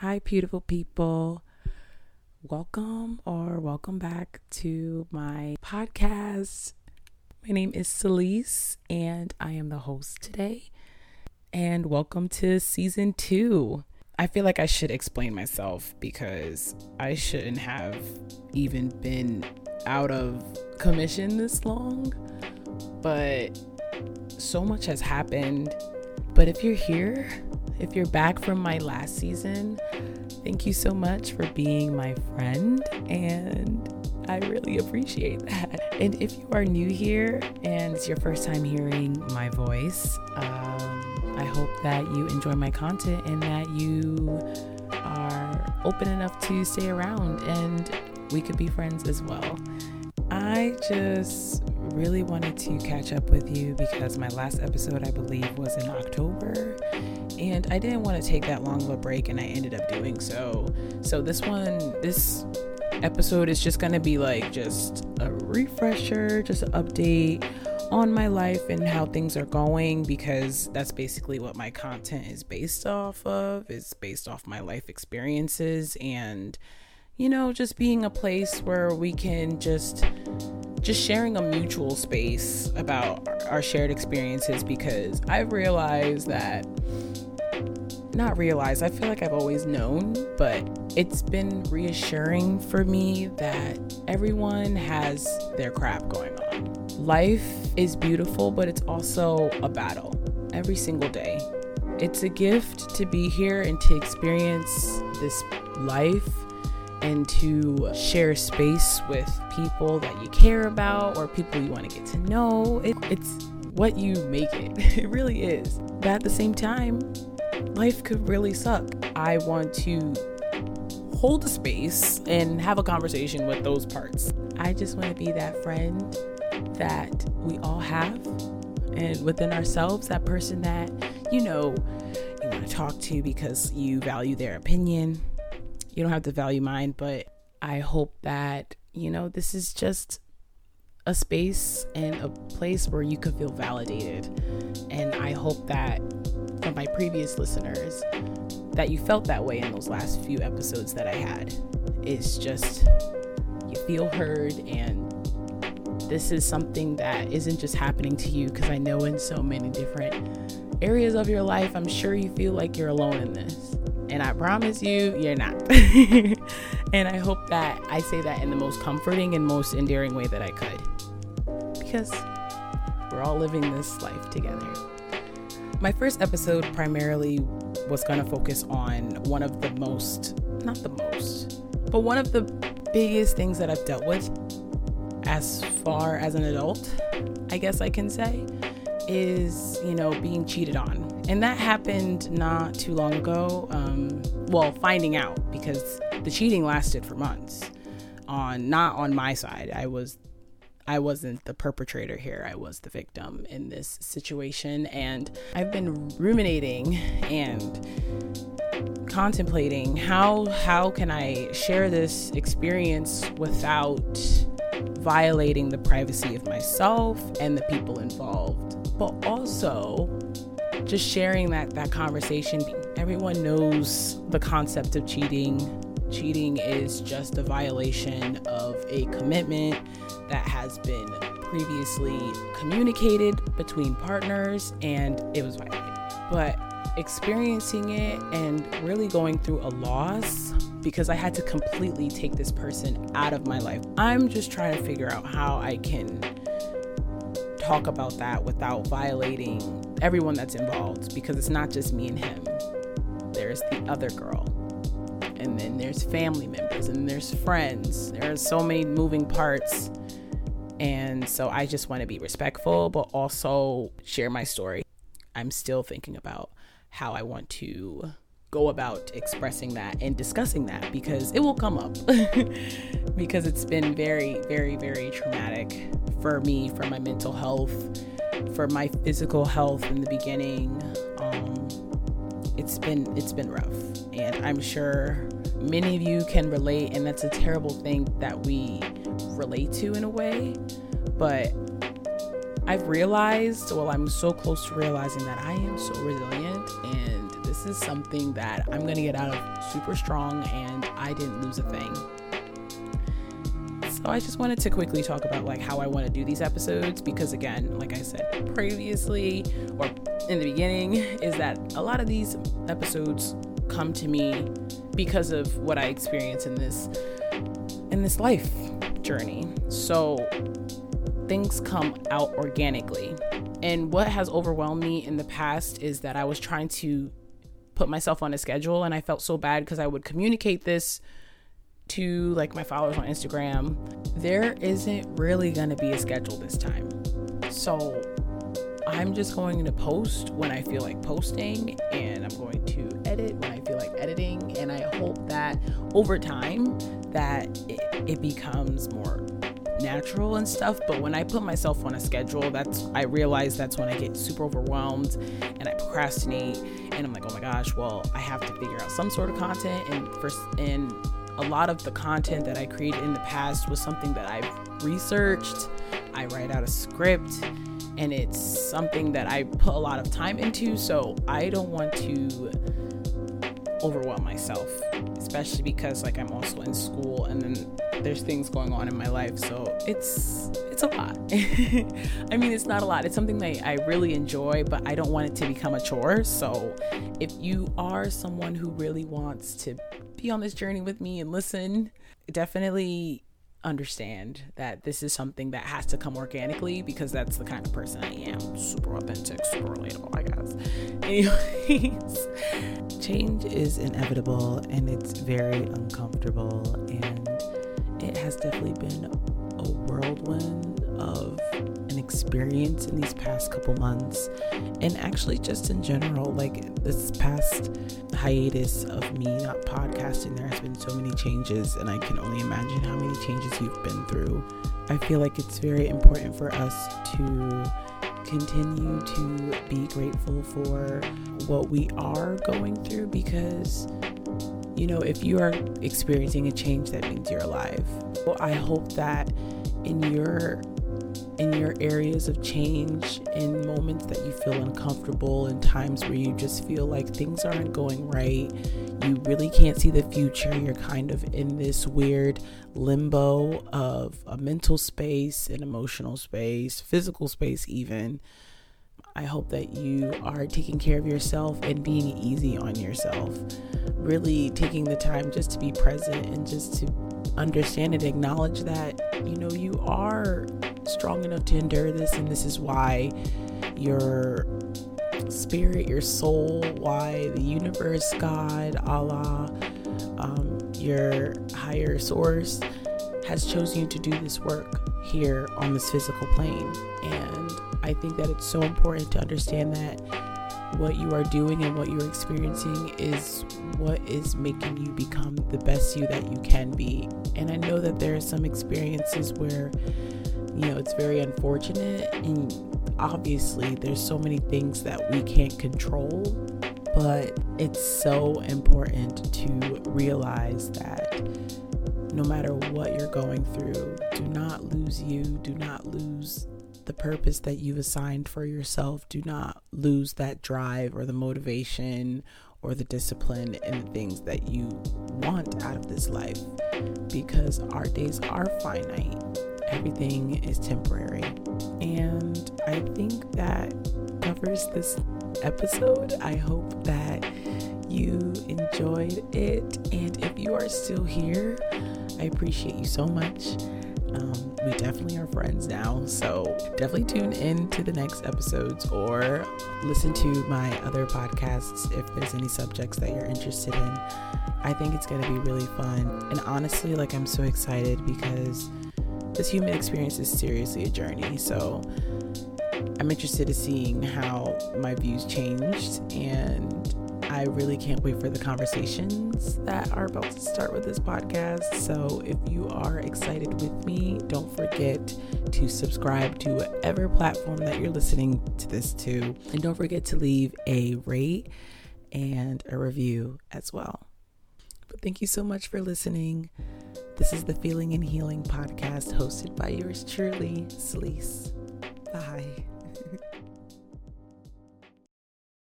Hi, beautiful people. Welcome or welcome back to my podcast. My name is Celise, and I am the host today. And welcome to season two. I feel like I should explain myself because I shouldn't have even been out of commission this long. But so much has happened. But if you're here, if you're back from my last season, thank you so much for being my friend. And I really appreciate that. And if you are new here and it's your first time hearing my voice, um, I hope that you enjoy my content and that you are open enough to stay around and we could be friends as well. I just really wanted to catch up with you because my last episode, I believe, was in October, and I didn't want to take that long of a break, and I ended up doing so. So, this one, this episode is just gonna be like just a refresher, just an update on my life and how things are going because that's basically what my content is based off of. It's based off my life experiences and you know, just being a place where we can just just sharing a mutual space about our shared experiences because I've realized that not realized, I feel like I've always known, but it's been reassuring for me that everyone has their crap going on. Life is beautiful, but it's also a battle every single day. It's a gift to be here and to experience this life and to share space with people that you care about or people you want to get to know. It, it's what you make it. It really is. But at the same time, life could really suck. I want to hold a space and have a conversation with those parts. I just want to be that friend that we all have and within ourselves, that person that, you know, you want to talk to because you value their opinion you don't have to value mine, but I hope that, you know, this is just a space and a place where you could feel validated. And I hope that from my previous listeners that you felt that way in those last few episodes that I had. It's just you feel heard and this is something that isn't just happening to you because I know in so many different areas of your life, I'm sure you feel like you're alone in this. And I promise you, you're not. and I hope that I say that in the most comforting and most endearing way that I could. Because we're all living this life together. My first episode primarily was going to focus on one of the most, not the most, but one of the biggest things that I've dealt with as far as an adult, I guess I can say, is, you know, being cheated on and that happened not too long ago. Um, well, finding out because the cheating lasted for months. On not on my side. I was I wasn't the perpetrator here. I was the victim in this situation and I've been ruminating and contemplating how how can I share this experience without violating the privacy of myself and the people involved, but also just sharing that that conversation. Everyone knows the concept of cheating. Cheating is just a violation of a commitment that has been previously communicated between partners and it was violated. But experiencing it and really going through a loss because I had to completely take this person out of my life. I'm just trying to figure out how I can talk about that without violating everyone that's involved because it's not just me and him. There's the other girl. And then there's family members and there's friends. There are so many moving parts. And so I just want to be respectful, but also share my story. I'm still thinking about how I want to go about expressing that and discussing that because it will come up because it's been very very very traumatic for me for my mental health for my physical health in the beginning um, it's been it's been rough and i'm sure many of you can relate and that's a terrible thing that we relate to in a way but I've realized, well, I'm so close to realizing that I am so resilient and this is something that I'm to get out of super strong and I didn't lose a thing. So I just wanted to quickly talk about like how I want to do these episodes because again, like I said previously or in the beginning is that a lot of these episodes come to me because of what I experience in this in this life journey. So things come out organically. And what has overwhelmed me in the past is that I was trying to put myself on a schedule and I felt so bad because I would communicate this to like my followers on Instagram. There isn't really going to be a schedule this time. So I'm just going to post when I feel like posting and I'm going to edit when I feel like editing and I hope that over time that it, it becomes more natural and stuff. But when i put myself on a schedule that's i realize that's when i get super overwhelmed and i procrastinate and i'm like oh my gosh well i have to figure out some sort of content. And first and a lot of the content that i created in the past was something that i've researched i write out a script and it's something that i put a lot of time into. So i don't want to overwhelm myself especially because like i'm also in school and then there's things going on in my life so it's it's a lot. I mean it's not a lot. It's something that i really enjoy but i don't want it to become a chore. So if you are someone who really wants to be on this journey with me and listen definitely understand that this is something that has to come organically because that's the kind of person I am. Super authentic, super relatable, I guess. Anyways, change is inevitable and it's very uncomfortable and it has definitely been a whirlwind of experience in these past couple months and actually just in general like this past hiatus of me not podcasting there has been so many changes and i can only imagine how many changes you've been through i feel like it's very important for us to continue to be grateful for what we are going through because you know, if you are experiencing a change, that means you're alive. Well, I hope that in your in your areas of change, in moments that you feel uncomfortable, in times where you just feel like things aren't going right, you really can't see the future, you're kind of in this weird limbo of a mental space, an emotional space, physical space, even. I hope that you are taking care of yourself and being easy on yourself. Really taking the time just to be present and just to understand and acknowledge that, you know, you are strong enough to endure this, and this is why your spirit, your soul, why the universe, God, Allah, um, your higher source has chosen you to do this work here on this physical plane. And I think that it's so important to understand that what you are doing and what you're experiencing is what is making you become the best you that you can be. And I know that there are some experiences where, you know, it's very unfortunate. And obviously, there's so many things that we can't control. But it's so important to realize that no matter what you're going through, do not lose you, do not lose the purpose that you've assigned for yourself. Do not lose that drive or the motivation or the discipline and the things that you want out of this life because our days are finite. Everything is temporary. And I think that covers this episode. I hope that you enjoyed it. And if you are still here, I appreciate you so much. Um, we definitely are friends now. So definitely tune in to the next episodes or listen to my other podcasts if there's any subjects that you're interested in. I think it's going to be really fun. And honestly, like, I'm so excited because this human experience is seriously a journey. So I'm interested in seeing how my views changed and I really can't wait for the conversations that are about to start with this podcast. So, if you are excited with me, don't forget to subscribe to whatever platform that you're listening to this to. And don't forget to leave a rate and a review as well. But thank you so much for listening. This is the Feeling and Healing podcast hosted by yours truly, Celise. Bye.